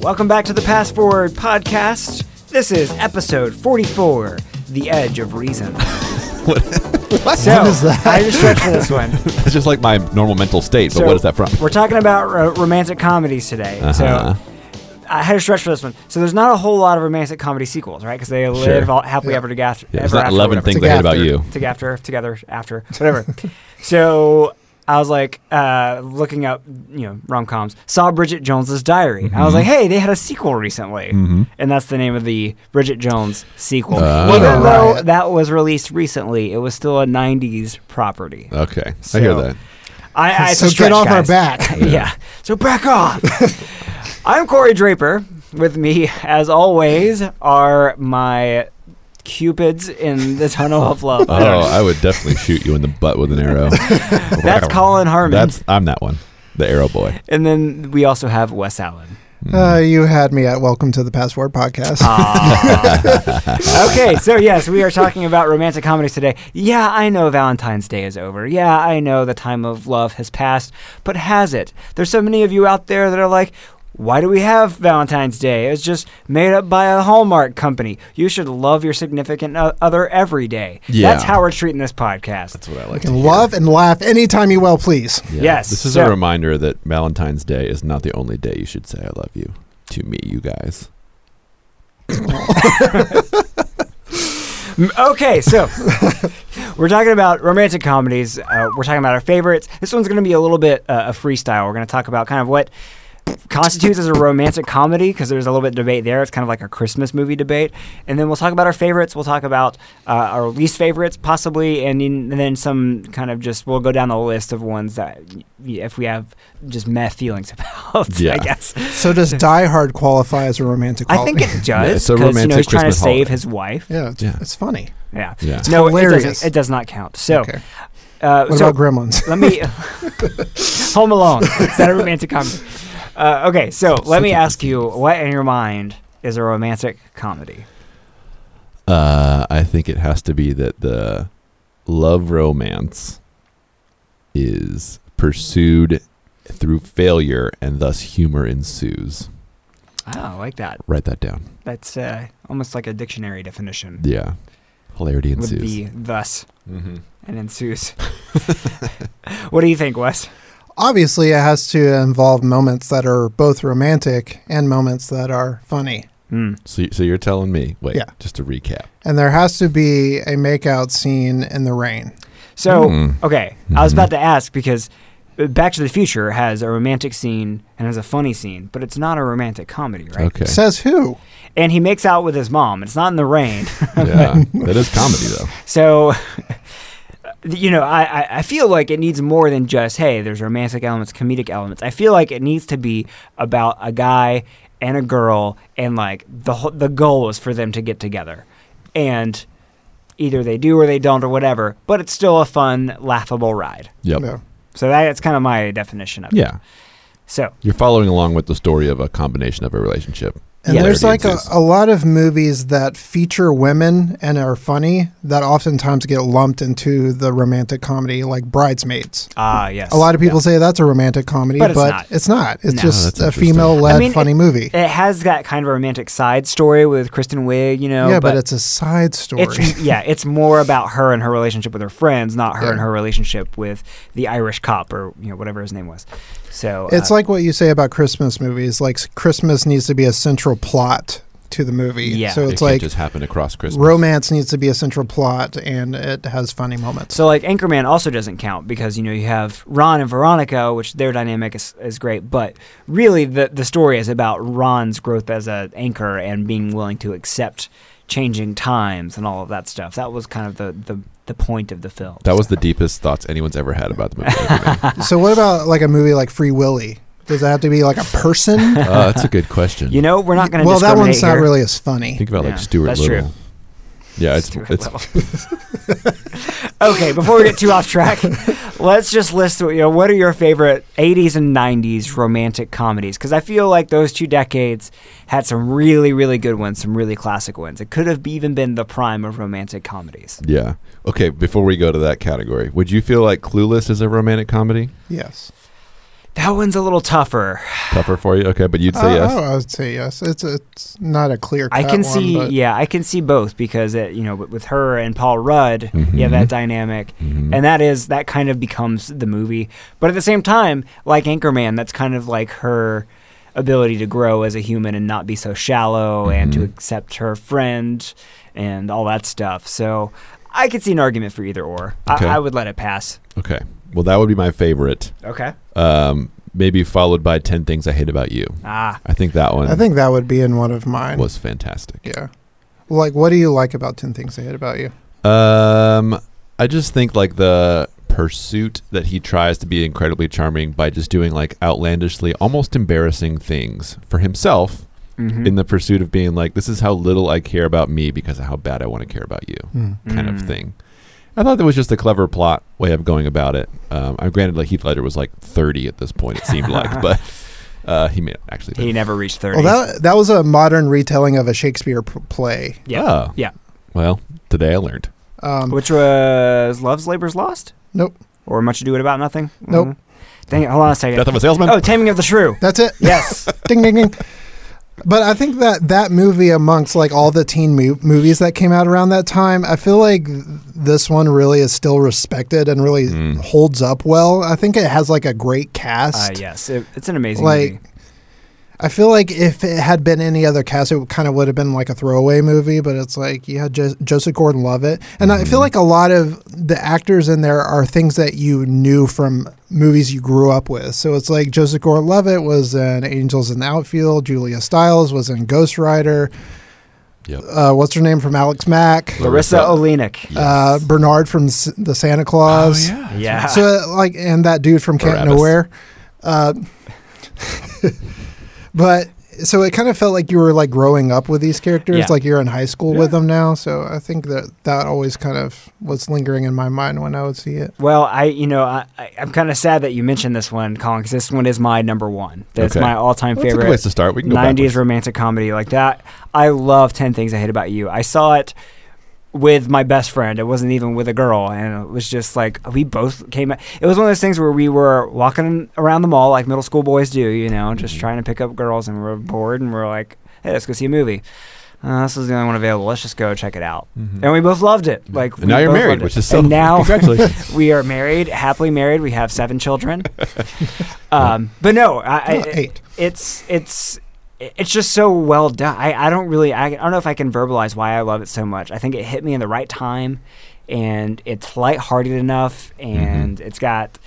Welcome back to the Pass Forward podcast. This is episode 44, The Edge of Reason. What? So, is that? I just stretched for this one. It's just like my normal mental state, but So, what is that from? We're talking about ro- romantic comedies today. Uh-huh. So I had to stretch for this one. So there's not a whole lot of romantic comedy sequels, right? Because they live Sure. all happily Yeah. ever together. Yeah, ever it's not 11 things I hate about you. Together, together, after, whatever. so I was like uh, looking up, you know, rom coms. Saw Bridget Jones's Diary. I Mm-hmm. was like, hey, they had a sequel recently, Mhm. and that's the name of the Bridget Jones sequel. Oh. Even though Right. that was released recently, it was still a '90s property. Okay, I hear that. I, I so a get off our guys. back. yeah. So back off. I'm Corey Draper. With me, as always, are my cupids in the tunnel of love. Oh, I would definitely shoot you in the butt with an arrow. That's Colin Harmon. That's I'm that one, the arrow boy. and then we also have Wes Allen. Uh, you had me at Welcome to the Pass Forward podcast. Ah. okay, so yes, we are talking about romantic comedies today. Yeah, I know Valentine's Day is over. Yeah, I know the time of love has passed, but has it? There's so many of you out there that are like, why do we have Valentine's Day? It's just made up by a Hallmark company. You should love your significant other every day. Yeah. That's how we're treating this podcast. That's what I You like. to can hear. love and laugh anytime you well please. Yeah. Yes, This is so- a reminder that Valentine's Day is not the only day you should say I love you to me, you guys. Okay, so we're talking about romantic comedies. Uh, we're talking about our favorites. This one's going to be a little bit uh, a freestyle. We're going to talk about kind of what constitutes as a romantic comedy because there's a little bit of debate there. It's kind of like a Christmas movie debate. And then we'll talk about our favorites. We'll talk about uh, our least favorites, possibly, and, then- and then some kind of just we'll go down the list of ones that if we have just meh feelings about. Yeah. I guess. So does Die Hard qualify as a romantic I think it does it's a because you know romantic he's trying to save holiday. his wife. yeah, it's, Yeah. it's funny. Yeah. Yeah. No, it doesn't. It does not count. So, okay. uh, What so about Gremlins? let me Home Alone. Is that a romantic comedy? Uh, okay, so let me ask you, what in your mind is a romantic comedy? Uh, I think it has to be that the love romance is pursued through failure and thus humor ensues. Oh, I like that. Write that down. That's uh, almost like a dictionary definition. Yeah. Hilarity Would ensues. be thus mm-hmm. and ensues. what do you think, Wes? Obviously, it has to involve moments that are both romantic and moments that are funny. Hmm. So, so you're telling me, wait, Yeah. just to recap. And there has to be a makeout scene in the rain. So, Hmm. okay, I was Mhm. about to ask because uh, Back to the Future has a romantic scene and has a funny scene, but it's not a romantic comedy, right? Okay. Says who? And he makes out with his mom. It's not in the rain. yeah. That is comedy, though. So, you know, I, I, I feel like it needs more than just, hey, there's romantic elements, comedic elements. I feel like it needs to be about a guy and a girl, and like the the goal is for them to get together. And either they do or they don't or whatever, but it's still a fun, laughable ride. Yep. No. So that's kind of my definition of it. Yeah. So, You're following along with the story of a combination of a relationship. And Yeah. there's like a, a lot of movies that feature women and are funny that oftentimes get lumped into the romantic comedy, like Bridesmaids. ah, yes. A lot of people Yeah. say that's a romantic comedy, But but, it's not. It's No. just a female-led I mean, funny it- movie. It has that kind of romantic side story with Kristen Wiig, you know. yeah, but, it's a side story. It's yeah, it's more about her and her relationship with her friends, not her Yeah. and her relationship with the Irish cop or you know whatever his name was. So It's uh, like what you say about Christmas movies. Like Christmas needs to be a central plot to the movie. Yeah. So it's can't like just happen across Christmas. romance needs to be a central plot, and it has funny moments. so like Anchorman also doesn't count because you know you have Ron and Veronica, which their dynamic is, is great, but really the the story is about Ron's growth as an anchor and being willing to accept changing times and all of that stuff. That was kind of the the, the point of the film. That was the deepest thoughts anyone's ever had about the movie. So what about like a movie like Free Willy? Does that have to be like a person? uh, that's a good question. You know, we're not going to well, that one's not here. really as funny. Think about Yeah, like Stuart that's Little. true. Yeah, it's it's okay, before we get too off track, let's just list. You know, what are your favorite '80s and '90s romantic comedies? Because I feel like those two decades had some really, really good ones, some really classic ones. It could have even been the prime of romantic comedies. yeah. Okay, before we go to that category, would you feel like Clueless is a romantic comedy? Yes. That one's a little tougher. Tougher for you? Okay, but you'd say Uh, yes. I would say yes. It's it's not a clear. I cut can one, see, but yeah, I can see both because it, you know, with, with her and Paul Rudd, you have Mhm. that dynamic, Mhm. and that is that kind of becomes the movie. But at the same time, like Anchorman, that's kind of like her ability to grow as a human and not be so shallow, and to Mhm. accept her friend and all that stuff. So I could see an argument for either or. Okay. I, I would let it pass. Okay. Well, that would be my favorite. Okay. Um, maybe followed by 10 Things I Hate About You. Ah, I think that one I think that would be in one of mine. was fantastic. yeah. Like, what do you like about Ten Things I Hate About You? Um, I just think like the pursuit that he tries to be incredibly charming by just doing like outlandishly, almost embarrassing things for himself mhm. in the pursuit of being like, this is how little I care about me because of how bad I want to care about you, kind of Mm. thing. I thought that was just a clever plot way of going about it. Um, I'm granted, like Heath Ledger was like 30 at this point, it seemed like, but uh, he may have actually. he never reached thirty. Well, that that was a modern retelling of a Shakespeare p- play. yeah. Oh. Yeah. Well, today I learned. Um, Which was Love's Labor's Lost? Nope. Or Much Ado About Nothing? Nope. Mhm. Dang it, hold on a second. Death of a Salesman. Oh, Taming of the Shrew. that's it. Yes. ding ding ding. But I think that that movie, amongst like all the teen mo- movies that came out around that time, I feel like this one really is still respected and really Mm. holds up well. I think it has like a great uh, cast. yes, it, it's an amazing Like, movie. I feel like if it had been any other cast, it kind of would have been like a throwaway movie. But it's like you had jo- Joseph Gordon-Levitt, and I feel like a lot of the actors in there are things that you knew from movies you grew up with. So it's like Joseph Gordon-Levitt was in Angels in the Outfield. Julia Stiles was in Ghost Rider. Yep. Uh, what's her name from Alex Mack? Larisa Larisa. Oleynik. Uh, Bernard from S- the Santa Clause. Oh, yeah. Yeah. So like, and that dude from Can't Barabbas. Nowhere. Uh, but so it kind of felt like you were like growing up with these characters, Yeah. like you're in high school with them now. So I think that that always kind of was lingering in my mind when I would see it. Well, I, you know, I, I, I'm kind of sad that you mentioned this one, Colin, because this one is my number one. That's Okay. my all-time Well, that's a good favorite place to start. We can go 90s backwards. romantic comedy like that. I love 10 Things I Hate About You. I saw it with my best friend. It wasn't even with a girl. And it was just like, we both came. It was one of those things where we were walking around the mall like middle school boys do, you know, just Mhm. trying to pick up girls. And we were bored and we are like, hey, let's go see a movie. Uh, this is the only one available. Let's just go check it out. Mhm. And we both loved it. Like, now you're married, which is so And now congratulations. we are married, happily married. We have seven children. um, but no, I, Oh, it's it's it's just so well done. I, I don't really I, I don't know if I can verbalize why I love it so much. I think it hit me in the right time, and it's lighthearted enough, mm-hmm. and it's got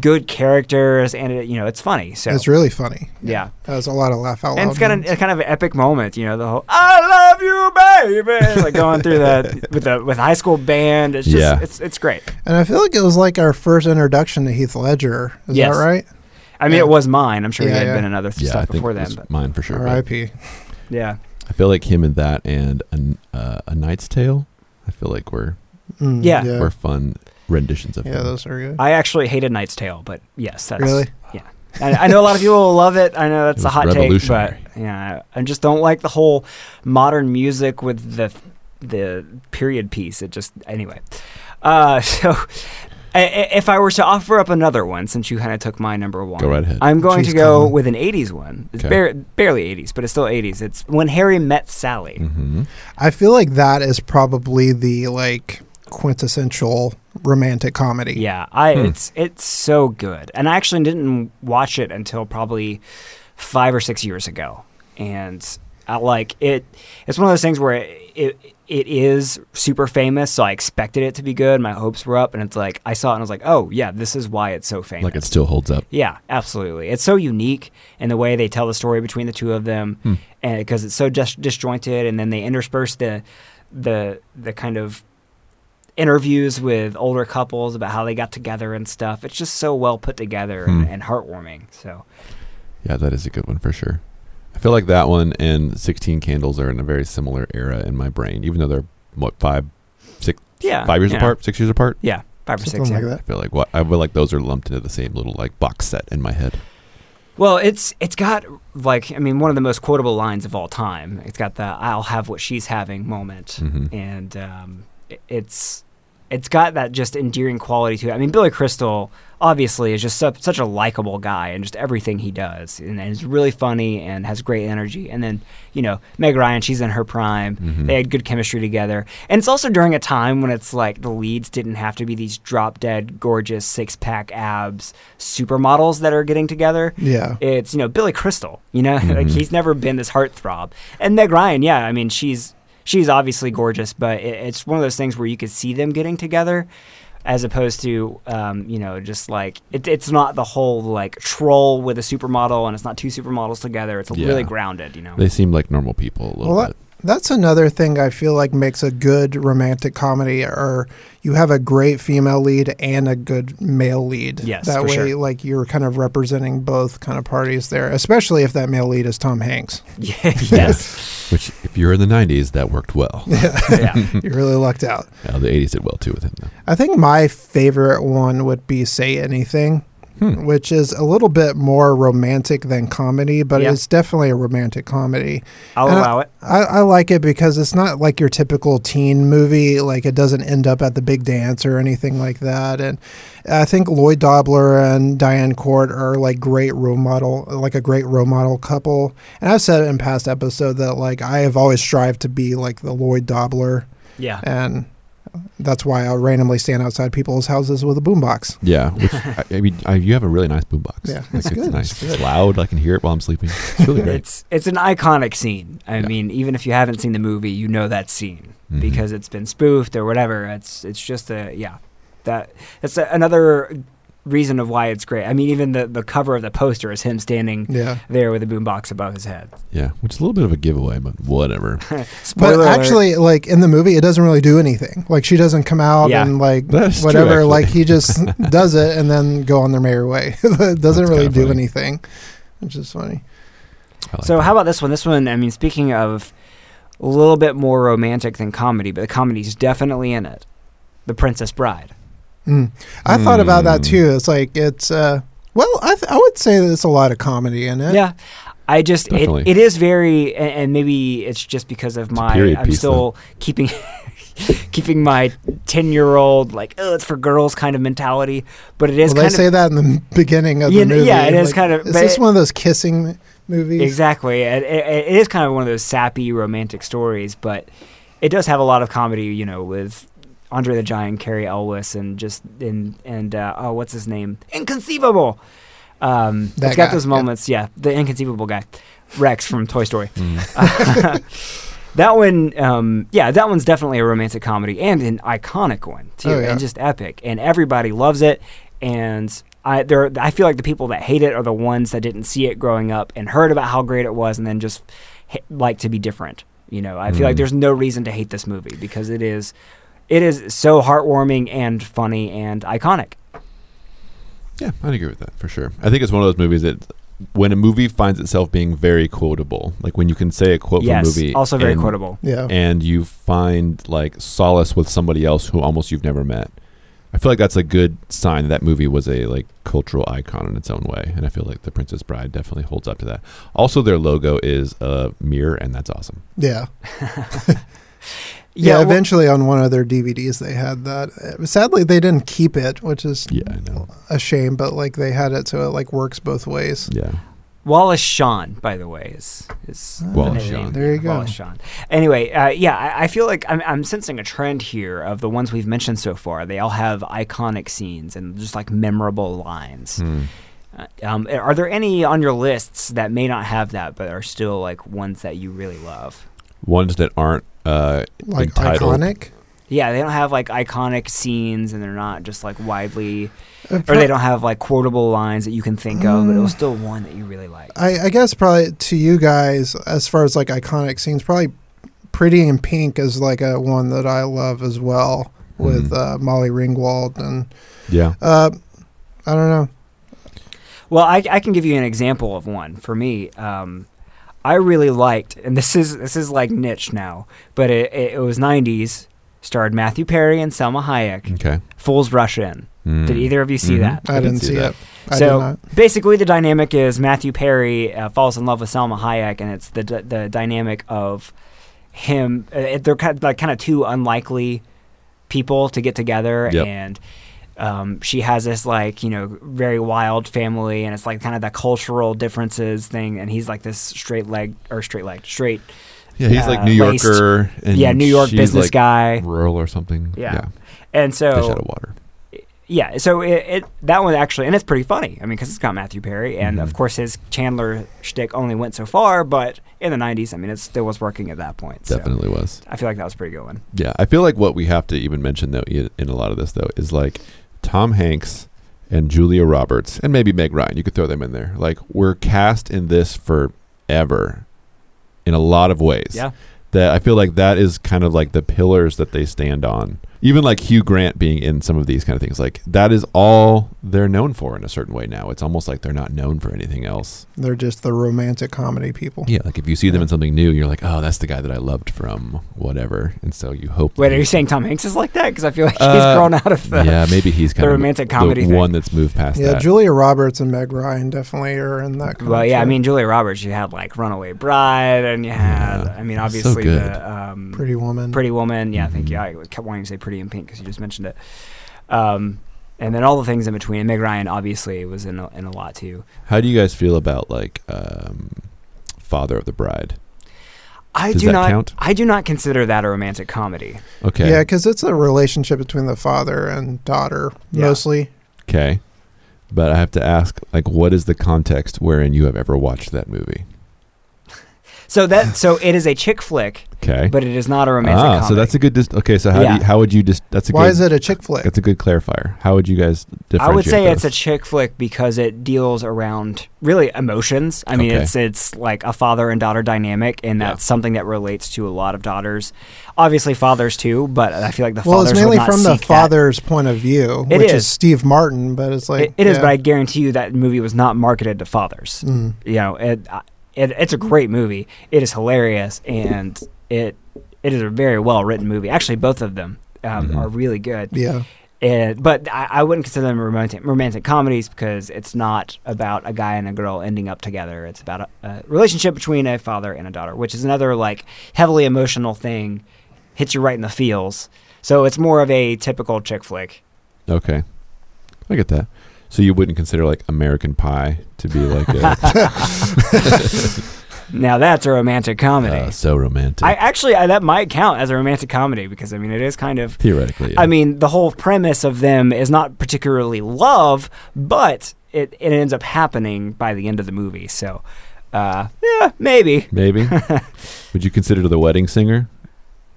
good characters, and it, you know it's funny. So It's really funny. yeah, There's a lot of laugh out loud. and it's got moments. a, a kind of an epic moment. You know the whole "I love you, baby," like going through the with the with high school band. It's just Yeah. it's it's great. and I feel like it was like our first introduction to Heath Ledger. Is Yes. that right? I mean, Yeah. it was mine. I'm sure he had yeah. been in other yeah, I stuff think before it then, was but mine for sure. R.I.P. yeah. I feel like him and that and a, uh, a Knight's Tale. I feel like we're Mm, Yeah. yeah. we're fun renditions of Yeah, him. those are good. I actually hated Knight's Tale, but yes, that's Really? Yeah, I, I know a lot of people will love it. I know that's It a hot take, but yeah, I just don't like the whole modern music with the the period piece. It just anyway. Uh, so, I- I- if I were to offer up another one, since you kind of took my number one, Go right ahead. I'm going Jeez, to go Colin. with an '80s one. It's Okay. bar- barely '80s, but it's still '80s. It's when Harry met Sally. hmm I feel like that is probably the like quintessential romantic comedy. Yeah, I Hmm. it's it's so good, and I actually didn't watch it until probably five or six years ago, and I like it. It's one of those things where it, it it is super famous, so I expected it to be good. My hopes were up, and it's like I saw it and I was like, oh yeah, this is why it's so famous. Like it still holds up. Yeah, absolutely. It's so unique in the way they tell the story between the two of them, Hmm. and because it's so dis- disjointed, and then they intersperse the the the kind of interviews with older couples about how they got together and stuff. It's just so well put together and, Hmm. and heartwarming. So Yeah, that is a good one for sure. I feel like that one and 16 Candles are in a very similar era in my brain, even though they're what five, six, Yeah, five years yeah. apart, six years apart. Yeah, five or Something six. like yeah. that. I feel like what I feel like those are lumped into the same little like box set in my head. Well, it's it's got like I mean one of the most quotable lines of all time. It's got the "I'll have what she's having" moment, Mhm. and um, it's it's got that just endearing quality to it. I mean, Billy Crystal obviously is just su- such a likable guy, and just everything he does, and, and is really funny and has great energy. And then you know Meg Ryan, she's in her prime. Mhm. They had good chemistry together, and it's also during a time when it's like the leads didn't have to be these drop dead, gorgeous six pack abs supermodels that are getting together Yeah. it's you know Billy Crystal. You know, like Mhm. he's never been this heartthrob. And Meg Ryan, yeah, I mean she's she's obviously gorgeous, but it, it's one of those things where you could see them getting together, as opposed to um, you know just like it, it's not the whole like troll with a supermodel, and it's not two supermodels together. It's Yeah. really grounded. You know. They seem like normal people a little Well, bit. That's another thing I feel like makes a good romantic comedy, or you have a great female lead and a good male lead. Yes, that for way, sure. like you're kind of representing both kind of parties there, especially if that male lead is Tom Hanks. yeah, yes. Which, if you're in the '90s, that worked well. yeah. you really lucked out. Yeah, the '80s did well too with him. Though. I think my favorite one would be Say Anything, Hmm. which is a little bit more romantic than comedy, but Yeah. it's definitely a romantic comedy. I'll And I- allow it. I, I like it because it's not like your typical teen movie. Like it doesn't end up at the big dance or anything like that. And I think Lloyd Dobler and Diane Court are like great role model, like a great role model couple. And I've said it in past episode that like I have always strived to be like the Lloyd Dobler, Yeah. and that's why I randomly stand outside people's houses with a boombox. Yeah, which I, I mean, I, you have a really nice boombox. Yeah, Like, it's good. nice. It's good. It's loud. I can hear it while I'm sleeping. It's really great. It's it's an iconic scene. I Yeah. mean, even if you haven't seen the movie, you know that scene Mhm. because it's been spoofed or whatever. It's it's just a yeah. That that's a, another reason of why it's great. I mean, even the the cover of the poster is him standing Yeah. there with a boombox above his head. yeah, which is a little bit of a giveaway, but whatever. Spoiler But alert. actually, like in the movie, it doesn't really do anything. Like she doesn't come out Yeah. and like That's true, whatever. actually. like he just does it and then go on their merry way. it doesn't That's really do funny. anything, which is funny. Like So that. how about this one? This one, I mean, speaking of a little bit more romantic than comedy, but the comedy's definitely in it. The Princess Bride. Mm. I thought about that Hmm. too. It's like it's uh, well, I th- I would say there's a lot of comedy in it. Yeah. I just it, it is very and, and maybe it's just because of a my I'm piece, still keeping keeping my 10 year old like oh it's for girls kind of mentality but it is well, they kind say of that in the beginning of Yeah, the movie. yeah, it is Like, kind of- Is this it- one of those kissing movies? exactly it, it, it is kind of one of those sappy romantic stories but it does have a lot of comedy you know with Andre the Giant Cary Elwes and just and and uh, oh what's his name inconceivable um That it's got guy, those moments yeah the inconceivable guy Rex from Toy Story Mm. that one, um, yeah, that one's definitely a romantic comedy and an iconic one too, Oh, yeah. and just epic. And everybody loves it. And I, there, I feel like the people that hate it are the ones that didn't see it growing up and heard about how great it was, and then just h- like to be different. You know, I feel like Mm. there's no reason to hate this movie because it is, it is so heartwarming and funny and iconic. Yeah, I'd agree with that for sure. I think it's one of those movies that when a movie finds itself being very quotable, like when you can say a quote yes, from a movie, also very and, quotable. Yeah. and you find like solace with somebody else who almost you've never met. I feel like that's a good sign that, that movie was a like cultural icon in its own way, and I feel like The Princess Bride definitely holds up to that. Also, their logo is a mirror, and that's awesome. Yeah. Yeah, well- eventually on one of their DVDs they had that. Sadly, they didn't keep it, which is Yeah, I know. a shame. But like they had it, so it like works both ways. Yeah, Wallace Shawn, by the way, is is Wallace name. Shawn. There you go. Wallace Shawn. Anyway, uh, yeah, I, I feel like I'm, I'm sensing a trend here of the ones we've mentioned so far. They all have iconic scenes and just like memorable lines. Hmm. Uh, um, are there any on your lists that may not have that, but are still like ones that you really love? ones that aren't uh, Like entitled. iconic. Yeah, they don't have like iconic scenes, and they're not just like widely, Uh, or they don't have like quotable lines that you can think of. But it was Mm. still one that you really like. I, I guess probably to you guys, as far as like iconic scenes, probably Pretty in Pink is like a one that I love as well with Mhm. uh, Molly Ringwald and Yeah, uh, I don't know. Well, I, I can give you an example of one. For me, um, I really liked, and this is this is like niche now, but it, it, it was '90s. Starred Matthew Perry and Salma Hayek. Okay. Fools Rush In. Mm. Did either of you see Mhm. that? I, I did didn't see see that. it. I did so not. basically, the dynamic is Matthew Perry uh, falls in love with Salma Hayek, and it's the d- the dynamic of him. Uh, they're kind of, like kind of two unlikely people to get together, Yep. and um, she has this like you know very wild family, and it's like kind of the cultural differences thing, and he's like this straight leg or straight leg straight. Yeah, he's uh, like New laced- Yorker. And yeah, New York she's business like guy, Rural or something. Yeah. yeah. and Fish out so of water. yeah, so it, it that one actually, and it's pretty funny. I mean, because it's got Matthew Perry, and Mhm. of course his Chandler shtick only went so far, but in the '90s, I mean, it still was working at that point. So Definitely was. I feel like that was a pretty good one. Yeah, I feel like what we have to even mention though in a lot of this though is like Tom Hanks and Julia Roberts and maybe Meg Ryan. You could throw them in there. Like we're cast in this forever in a lot of ways. Yeah, That I feel like that is kind of like the pillars that they stand on. Even like Hugh Grant being in some of these kind of things, like that is all they're known for in a certain way now. It's almost like they're not known for anything else. They're just the romantic comedy people. Yeah, like if you see them in something new, you're like, oh, that's the guy that I loved from whatever, and so you hope. wait, are you saying Tom Hanks is like that? Because I feel like he's Uh, grown out of the. yeah, maybe he's kind of romantic comedy the thing. one that's moved past Yeah, that. Julia Roberts and Meg Ryan definitely are in that. Kind Well, of yeah, I mean Julia Roberts. You had like Runaway Bride, and you had, Yeah. I mean, obviously good. the um, Pretty Woman. Pretty Woman. Yeah, thank you. I kept wanting to say Pretty in Pink because you just mentioned it. Um, and then all the things in between. And Meg Ryan obviously was in a, in a lot too. How do you guys feel about like um, Father of the Bride? I Does do that not. count? I do not consider that a romantic comedy. Okay. Yeah, because it's a relationship between the father and daughter Yeah. mostly. Okay. But I have to ask, like, what is the context wherein you have ever watched that movie? So that so it is a chick flick, Okay. but it is not a romantic ah, comedy. so that's a good. Dis- okay, so how do you, how would you just? That's a Why good. is it a chick flick? That's a good clarifier. How would you guys differentiate? I would say it's a chick flick because it deals around really emotions. I mean, Okay. it's it's like a father and daughter dynamic, and Yeah. that's something that relates to a lot of daughters. Obviously, fathers too, but I feel like the well, fathers Well, it's mainly would not from the seek that. father's point of view, It which is. is. Steve Martin. But it's like It, it is, yeah. but I guarantee you that movie was not marketed to fathers. Mm. You know, it, it it's a great movie. It is hilarious, and it it is a very well written movie. Actually, both of them um, Mhm. are really good. yeah. And, but I, I wouldn't consider them romantic romantic comedies because it's not about a guy and a girl ending up together. It's about a, a relationship between a father and a daughter, which is another like heavily emotional thing. Hits you right in the feels. So it's more of a typical chick flick. Okay, I get that. So you wouldn't consider like American Pie to be like a Now that's a romantic comedy. uh, so romantic? I actually I, that might count as a romantic comedy because I mean it is kind of. Theoretically, yeah. I mean the whole premise of them is not particularly love, but it it ends up happening by the end of the movie. So, uh, yeah, maybe. maybe. Would you consider the Wedding Singer?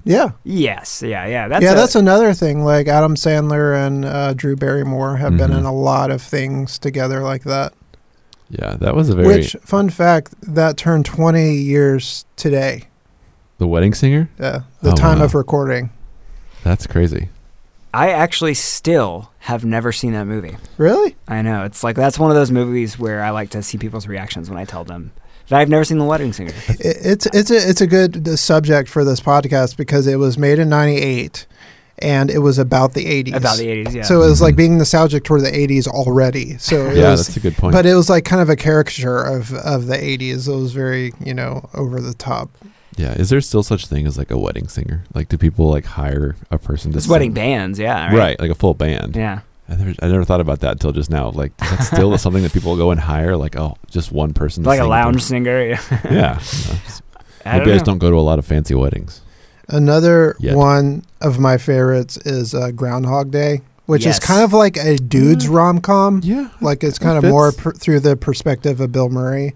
Yeah. Yes, yeah, yeah. That's yeah, a- that's another thing. Like Adam Sandler and uh, Drew Barrymore have been Mhm. in a lot of things together like that. Yeah, that was a very Which, fun fact, that turned 20 years today. the Wedding Singer. Yeah, the Oh, time wow. of recording. That's crazy. I actually still have never seen that movie. Really? I know it's like that's one of those movies where I like to see people's reactions when I tell them that I've never seen The Wedding Singer. It's it's a it's a good uh, subject for this podcast because it was made in '98, and it was about the '80s. About the '80s, yeah. So it was like being nostalgic toward the '80s already. So Yeah, was, that's a good point. but it was like kind of a caricature of of the '80s. It was very you know over the top. yeah, is there still such thing as like a wedding singer? Like, do people like hire a person to it's wedding bands, yeah, Right. right. like a full band. Yeah. I never, I never thought about that until just now. Like, is that still something that people go and hire? Like, oh, just one person, to like a sing with lounge singer. Yeah, you know, just- I maybe don't I just don't go to a lot of fancy weddings. Another Yet. one of my favorites is uh, Groundhog Day, which Yes. is kind of like a dude's Mm. rom com. Yeah, Like it's That kind of more fits. per, through the perspective of Bill Murray,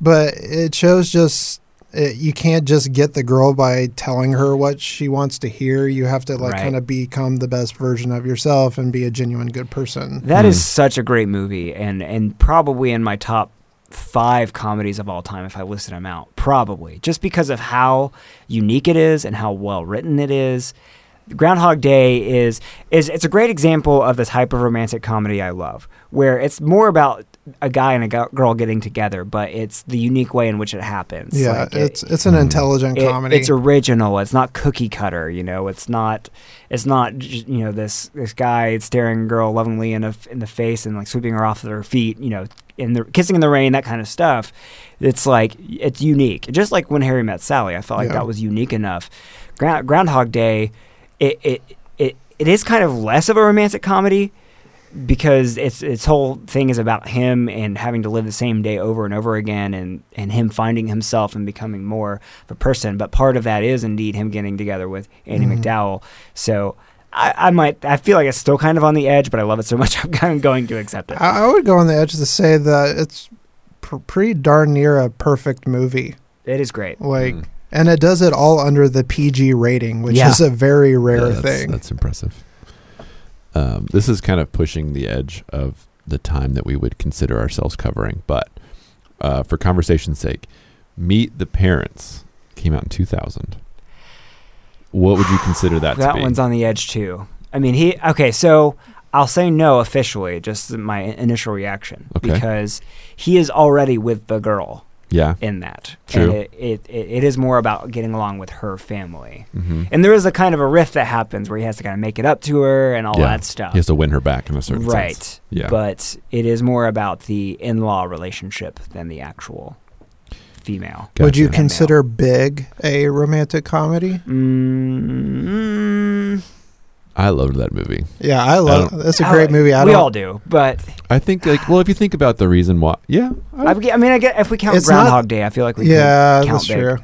but it shows just it, you can't just get the girl by telling her what she wants to hear. You have to like Right. kind of become the best version of yourself and be a genuine good person. That is Hmm. such a great movie, and and probably in my top five comedies of all time if I listed them out. Probably just because of how unique it is and how well written it is. Groundhog Day is is it's a great example of the type of romantic comedy I love, where it's more about a guy and a girl getting together, but it's the unique way in which it happens. Yeah, Like, it- it's it's an intelligent it- comedy. it's original. It's not cookie cutter. You know, it's not. It's not. You know, this this guy staring a girl lovingly in a, in the face and like sweeping her off of her feet. You know, in the kissing in the rain, that kind of stuff. It's like it's unique. Just like when Harry met Sally, I felt like Yeah. that was unique enough. Ground, Groundhog Day, it, it it it is kind of less of a romantic comedy because its its whole thing is about him and having to live the same day over and over again and and him finding himself and becoming more of a person but part of that is indeed him getting together with Andie Mhm. MacDowell so I, I might I feel like it's still kind of on the edge but I love it so much I'm kind of going to accept it I, I would go on the edge to say that it's pr- pretty darn near a perfect movie. it is great Like, Mm. and it does it all under the PG rating, which Yeah. is a very rare Yeah, that's, thing. That's impressive. Um, this is kind of pushing the edge of the time that we would consider ourselves covering, but uh, for conversation's sake, Meet the Parents came out in 2000. What would you consider that, that to be? one's on the edge too I mean he okay so I'll say no officially just my initial reaction Okay. because he is already with the girl yeah. in that. True. And it, it, it, it is more about getting along with her family. hmm And there is a kind of a rift that happens where he has to kind of make it up to her and all Yeah. that stuff. He has to win her back in a certain right. sense. Yeah. But it is more about the in law relationship than the actual female. Would you consider Big a romantic comedy? Mm, I loved that movie. Yeah, I love. don't- That's a great uh, movie. I we don't, all do. But I think, like, well, if you think about the reason why, yeah, I, I, I mean, I get, if we count It's not- Groundhog Day, I feel like we Yeah, could count that's Big. true.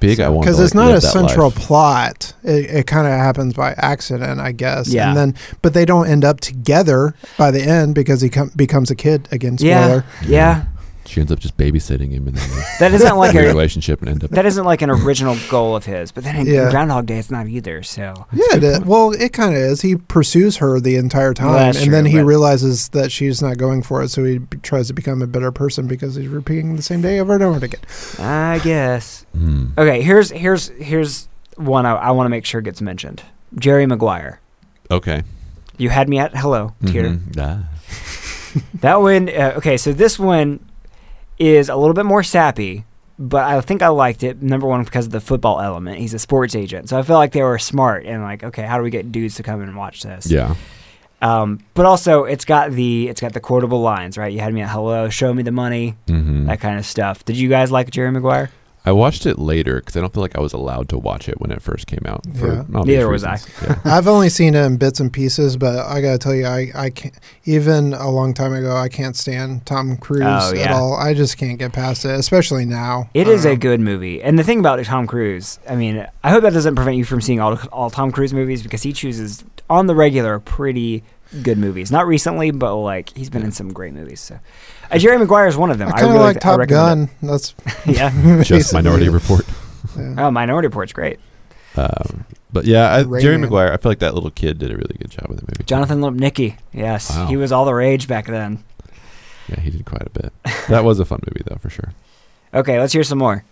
big. I want Because it's like, not a central life. plot. It, it kind of happens by accident, I guess. Yeah. And then, but they don't end up together by the end because he com- becomes a kid again. Yeah. Yeah. She ends up just babysitting him, and then That isn't like a a, relationship, and end up. that isn't like an original goal of his. But then in Yeah. Groundhog Day, it's not either. So Yeah, it is. well, it kind of is. He pursues her the entire time, Well, that's and then he realizes that she's not going for it, so he b- tries to become a better person because he's repeating the same day over and over again. I guess. Hmm. Okay, here's here's here's one I, I want to make sure gets mentioned. Jerry Maguire. Okay. You had me at hello, Peter. Mhm. Ah. That one. Uh, okay, so this one is a little bit more sappy, but I think I liked it. Number one because of the football element. He's a sports agent, so I feel like they were smart and like, okay, how do we get dudes to come and watch this? Yeah. Um, but also it's got the it's got the quotable lines, right? You had me at hello, show me the money, hmm that kind of stuff. Did you guys like Jerry Maguire? I watched it later because I don't feel like I was allowed to watch it when it first came out. For Yeah. obvious Neither was I. Yeah. I've only seen it in bits and pieces, but I gotta tell you, I, I can't. Even a long time ago, I can't stand Tom Cruise Oh, at all. I just can't get past it, especially now. It is I a uh-huh. good movie, and the thing about Tom Cruise, I mean, I hope that doesn't prevent you from seeing all all Tom Cruise movies because he chooses on the regular pretty good movies. Not recently, but like he's been in some great movies. So, uh, Jerry Maguire is one of them. I kind of really like th- Top recommend Gun. That's yeah. Just Minority Report. Yeah. Oh, Minority Report's great. Um, but yeah, I, Jerry Man. Maguire. I feel like that little kid did a really good job with the movie. Jonathan Lipnicki. Yes, Wow. he was all the rage back then. Yeah, he did quite a bit. That was a fun movie though, for sure. Okay, let's hear some more.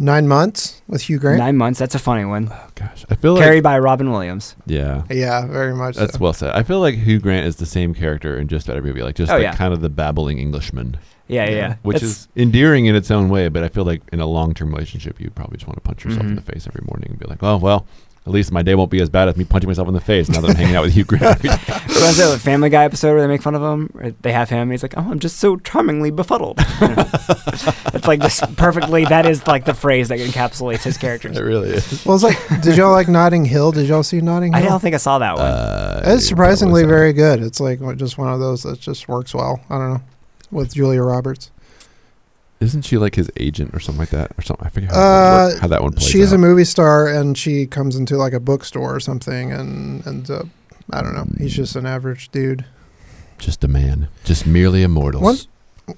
Nine months with Hugh Grant. Nine months. That's a funny one. Oh gosh, I feel like Carried by Robin Williams. yeah. Yeah, very much. That's so. well said. I feel like Hugh Grant is the same character in just about every movie, like just Oh, like yeah. kind of the babbling Englishman, Yeah, yeah. Yeah. yeah. which It's- is endearing in its own way. But I feel like in a long-term relationship, you would probably just want to punch yourself in Mhm. the face every morning and be like, "Oh well, at least my day won't be as bad as me punching myself in the face now that I'm hanging out with Hugh Grant." every day." What was it, the Family Guy episode where they make fun of him? Or they have him. And he's like, "Oh, I'm just so charmingly befuddled." it's like just perfectly. That is like the phrase that encapsulates his character. it really is. Well, it's like, did y'all like Notting Hill? Did y'all see Notting Hill? I don't think I saw that one. Uh, it's surprisingly very good. It's like just one of those that just works well. I don't know. With Julia Roberts. Isn't she like his agent or something like that, or something? I forget how, Uh, that, worked- how that one plays She's out. a movie star and she comes into like a bookstore or something and ends up, I don't know. He's just an average dude. just a man, just merely a mortal. One-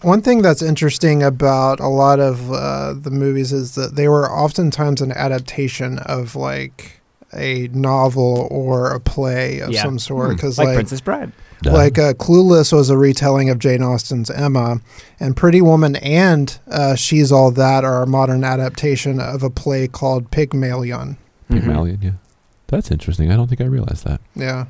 One thing that's interesting about a lot of uh, the movies is that they were oftentimes an adaptation of like a novel or a play of Yeah. some sort. Hmm. Because like, like, Princess Bride. Duh. like uh, Clueless was a retelling of Jane Austen's Emma, and Pretty Woman and uh, She's All That are a modern adaptation of a play called Pygmalion. Mhm. Pygmalion, yeah. That's interesting. I don't think I realized that. Yeah.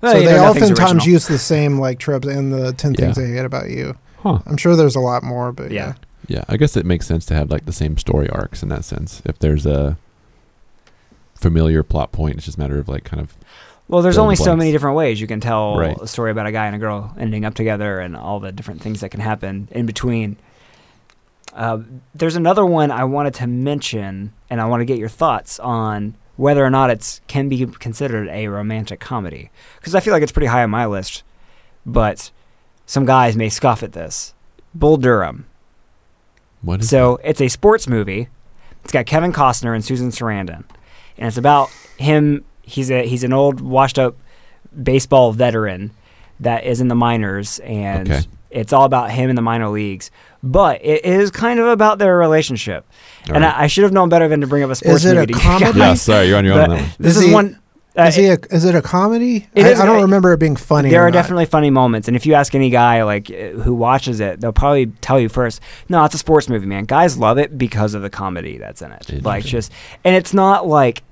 Well, so you they oftentimes use the same like tropes and the ten things Yeah. I hate about you. Huh. I'm sure there's a lot more, but Yeah. yeah. Yeah, I guess it makes sense to have like the same story arcs in that sense. If there's a familiar plot point, it's just a matter of like kind of Well, there's only so many different ways you can tell Right. a story about a guy and a girl ending up together and all the different things that can happen in between. Uh, there's another one I wanted to mention, and I want to get your thoughts on whether or not it can be considered a romantic comedy because I feel like it's pretty high on my list, but some guys may scoff at this. Bull Durham. what is So it's a sports movie. It's got Kevin Costner and Susan Sarandon, and it's about him. He's a he's an old washed up baseball veteran that is in the minors, and Okay. it's all about him in the minor leagues. But it is kind of about their relationship, All and right. I, I should have known better than to bring up a sports is it a movie. to you comedy? yeah, sorry, you're on your own. On. This Is is he- one. uh, Is he a, is it a comedy? It I, is- I don't remember it being funny. there or are not. definitely funny moments, and if you ask any guy like uh, who watches it, they'll probably tell you first, "No, it's a sports movie, man. Guys love it because of the comedy that's in it. Like just, and it's not like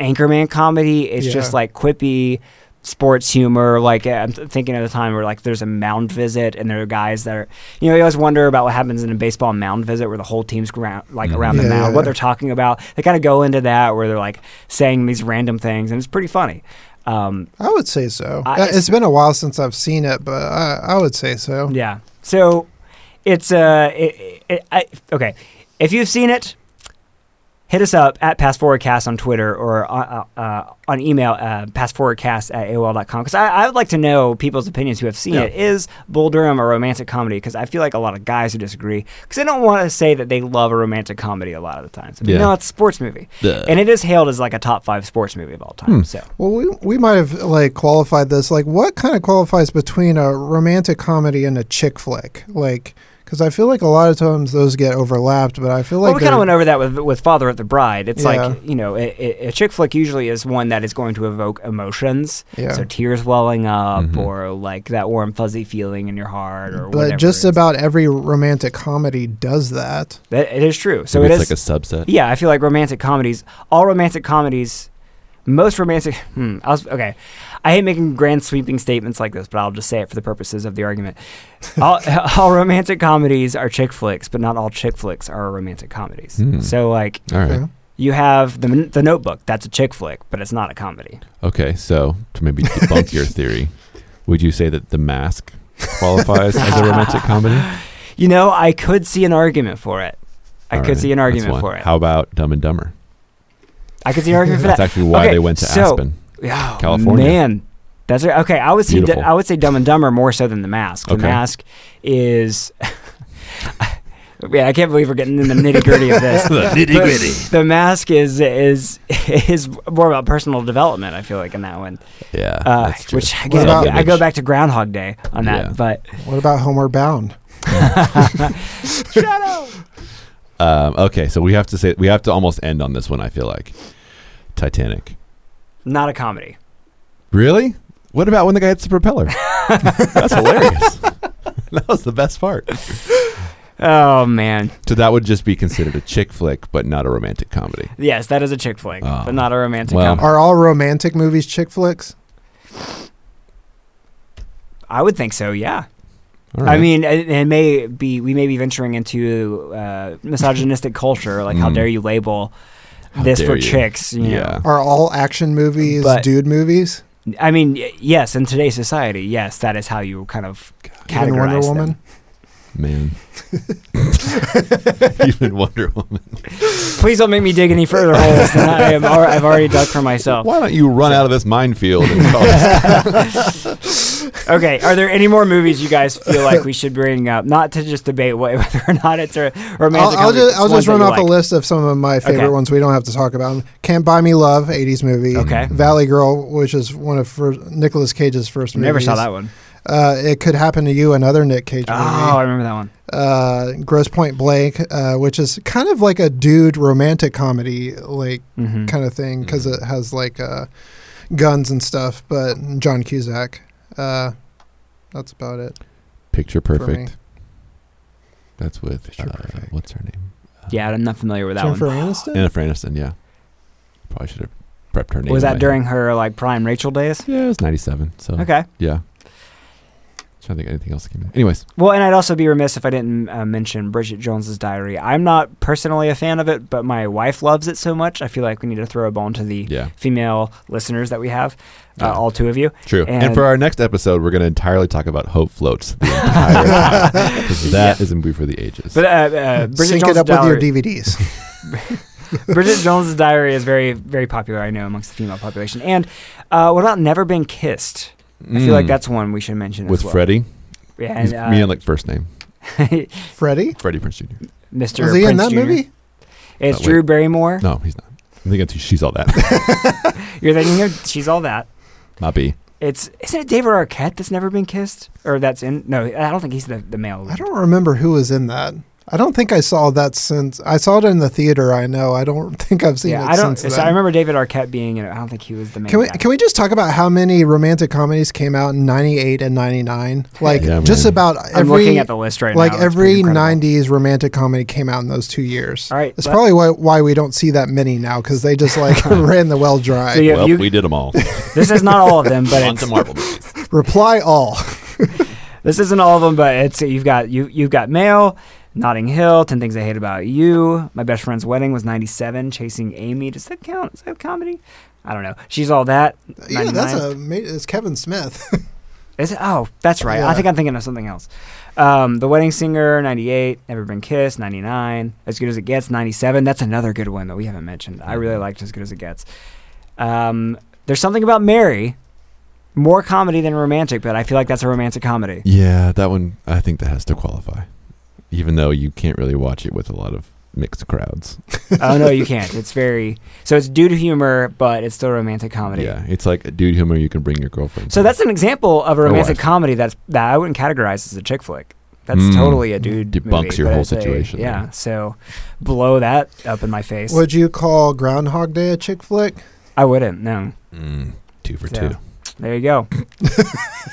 Anchorman comedy. It's just like quippy sports humor. Like uh, I'm thinking of the time where like there's a mound visit, and there are guys that are, you know, you always wonder about what happens in a baseball mound visit where the whole team's around, like Mhm. around the mound, yeah, what they're talking about. They kind of go into that where they're like saying these random things, and it's pretty funny. Um, I would say so. I- Uh, it's been a while since I've seen it, but I, I would say so. Yeah. So it's uh, it, it, I, okay. If you've seen it, hit us up at Pass Forwardcast on Twitter or uh, uh, on email uh, passforwardcast at AOL.com because I, I would like to know people's opinions who have seen Yeah. it. Is Bull Durham a romantic comedy? Because I feel like a lot of guys who disagree because they don't want to say that they love a romantic comedy a lot of the times. Yeah. No, it's a sports movie. Duh. And it is hailed as like a top five sports movie of all time. Hmm. So Well, we we might have like qualified this. Like, what kind of qualifies between a romantic comedy and a chick flick? Like, because I feel like a lot of times those get overlapped, but I feel well, like we kind of went over that with with Father of the Bride. It's Yeah. like you know, a, a- a chick flick usually is one that is going to evoke emotions, yeah. so tears welling up, Mhm. or like that warm fuzzy feeling in your heart, or But whatever. just about every romantic comedy does that. that, it is true. So Maybe it it's is. like a subset. yeah, I feel like romantic comedies, all romantic comedies, most romantic. Hmm, I was okay. I hate making grand sweeping statements like this, but I'll just say it for the purposes of the argument. all, all romantic comedies are chick flicks, but not all chick flicks are romantic comedies. Hmm. So like. All right. Yeah. You have the the Notebook. That's a chick flick, but it's not a comedy. Okay, so to maybe debunk your theory, would you say that The Mask qualifies as a romantic comedy? You know, I could see an argument for it. I All could right, see an argument for it. How about Dumb and Dumber? I could see an argument for that. That's actually why Okay, they went to so- Aspen. Yeah, California. man. That's right. okay. I would see. Beautiful. I would say Dumb and Dumber more so than The Mask. The Okay. Mask is. Yeah, I can't believe we're getting in the nitty gritty of this. The nitty-gritty. The Mask is is is more about personal development. I feel like in that one, Yeah, uh, which What again, about- I go back to Groundhog Day on that. Yeah. But What about Homeward Bound? Um, okay, so we have to say we have to almost end on this one. I feel like Titanic. Not a comedy. Really? What about when the guy hits the propeller? That's hilarious. that was the best part. Oh man, So that would just be considered a chick flick, but not a romantic comedy. yes, that is a chick flick, Oh. but not a romantic Well- comedy. Are all romantic movies chick flicks? I would think so. Yeah. All I mean, it, it may be we may be venturing into uh, misogynistic culture. Like, how Mm. dare you label How this for you. chicks? You Yeah. Are all action movies But- dude movies? I mean, yes, in today's society, yes, that is how you kind of Even Wonder them. Woman? Man. Even Wonder Woman. Please don't make me dig any further holes than I am. I've already dug for myself. Why don't you run out of this minefield and call us? Okay, are there any more movies you guys feel like we should bring up? Not to just debate whether or not it's a I'll, romantic. I'll comedy, just, I'll just run off a list of some of my favorite Okay. ones we don't have to talk about. Them. Can't Buy Me Love, 80s movie. Okay. Valley Girl, which is one of first, Nicolas Cage's first movies. Never saw that one. Uh, it Could Happen to You, another Nick Cage Oh, movie. I remember that one. uh, Grosse Pointe Blank, uh, which is kind of like a dude romantic comedy, like hmm kind of thing, because it has like uh, guns and stuff. But John Cusack, uh, that's about it. Picture. Perfect. That's with uh, Perfect. what's her name? Yeah, I'm not familiar with that Jennifer one. Aniston. Jennifer Aniston. Yeah. Probably should have prepped her name. Was that during head. her like prime Rachel days? Yeah, it was ninety-seven. So Okay. yeah. Trying to think of anything else that came in. Anyways, Well, and I'd also be remiss if I didn't uh, mention Bridget Jones's Diary. I'm not personally a fan of it, but my wife loves it so much. I feel like we need to throw a bone to the yeah, female listeners that we have, uh, Yeah. all two of you. true. And, And- for our next episode, we're going to entirely talk about Hope Floats. The entire because that is a movie for the ages. But uh, uh, Bridget Sync Jones's it up Diary, with your DVDs. Bridget Jones's Diary is very, very popular. I know amongst the female population. And uh, what about Never Been Kissed? I feel like Mm. that's one we should mention with as well. Freddie. Yeah, He's and, uh, me and like first name Freddie? Freddie Prinze Jr. Mr. Was he in that Jr.. movie? It's Uh, Drew Barrymore. No, he's not. I'm thinking it's- she's all that. You're thinking of She's All That. not B. It's isn't it David Arquette that's never been kissed or that's in? No, I don't think he's the the male. I don't remember who was in that. I don't think I saw that since I saw it in the theater. I know. I don't think I've seen Yeah, it I don't. since So then. I remember David Arquette being in it. I don't think he was the main. Can we guy. can we just talk about how many romantic comedies came out in '98 and '99? Like Yeah, just man. about I'm every looking at the list right like now. It's pretty every incredible. '90s romantic comedy came out in those two years. All right, It's let- probably why, why we don't see that many now because they just like ran the well dry. So yeah, well, you- we did them all. This is not all of them, but On it's, to Marvel movies. Reply all. this isn't all of them. But it's you've got you you've got Mail, Notting Hill, Ten Things I Hate About You. My best friend's wedding was '97. Chasing Amy. Does that count? Is that comedy? I don't know. She's all that. yeah, that's a it's Kevin Smith. Is it? Oh, that's right. I think I'm thinking of something else. Um, the Wedding Singer, 98. Never Been Kissed, 99. As Good as It Gets, 97. That's another good one that we haven't mentioned. I really liked As Good as It Gets. Um, there's something about Mary, more comedy than romantic, but I feel like that's a romantic comedy. Yeah, that one. I think that has to qualify, even though you can't really watch it with a lot of mixed crowds. oh no, you can't. It's very so it's due to humor, but it's still romantic comedy. Yeah, it's like a dude humor you can bring your girlfriend. So to. that's an example of a romantic wife. comedy that's that I wouldn't categorize as a chick flick. That's Mm. totally a dude. Debunks movie, your whole it's a- situation yeah. there. So blow that up in my face. Would you call Groundhog Day a chick flick? I wouldn't. No. Mm, two for Yeah. two. There you go.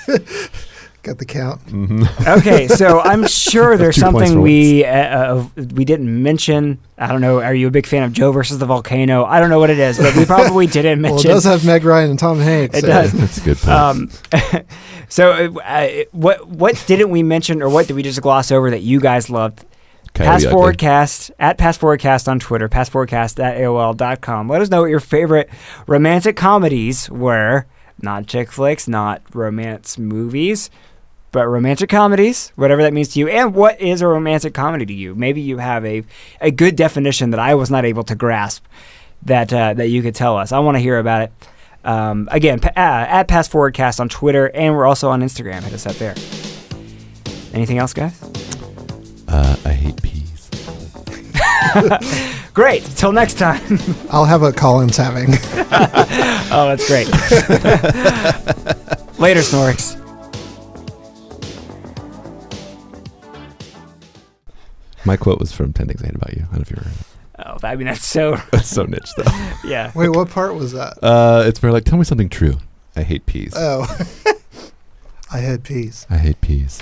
Got the count. Mhm. Okay, so I'm sure there's something we uh, uh, we didn't mention. I don't know. Are you a big fan of Joe versus the volcano? I don't know what it is, but we probably didn't Well, it mention. does have Meg Ryan and Tom Hanks. It so- does. That's a good point. Um, so, uh, what what didn't we mention, or what did we just gloss over that you guys loved? Coyote Pass Ugly. Forward Cast at Pass Forward on Twitter, passforwardcast at AOL.com. Let us know what your favorite romantic comedies were. Not chick flicks, not romance movies, but romantic comedies, whatever that means to you. And what is a romantic comedy to you? Maybe you have a, a good definition that I was not able to grasp that, uh, that you could tell us. I want to hear about it. Um, again, pa- uh, at Pass Forward Cast on Twitter, and we're also on Instagram. Hit us up there. Anything else, guys? Uh, I hate peas. Great. Till next time. I'll have a Collins having. Oh, that's great. Later, Snorks. My quote was from Ten Things I Hate About You. I don't know if you ever heard it. Oh, I mean, that's so, That's so niche, though. yeah. Wait, what part was that? Uh, it's more like, tell me something true. I hate peas. Oh, I had peas. I hate peas.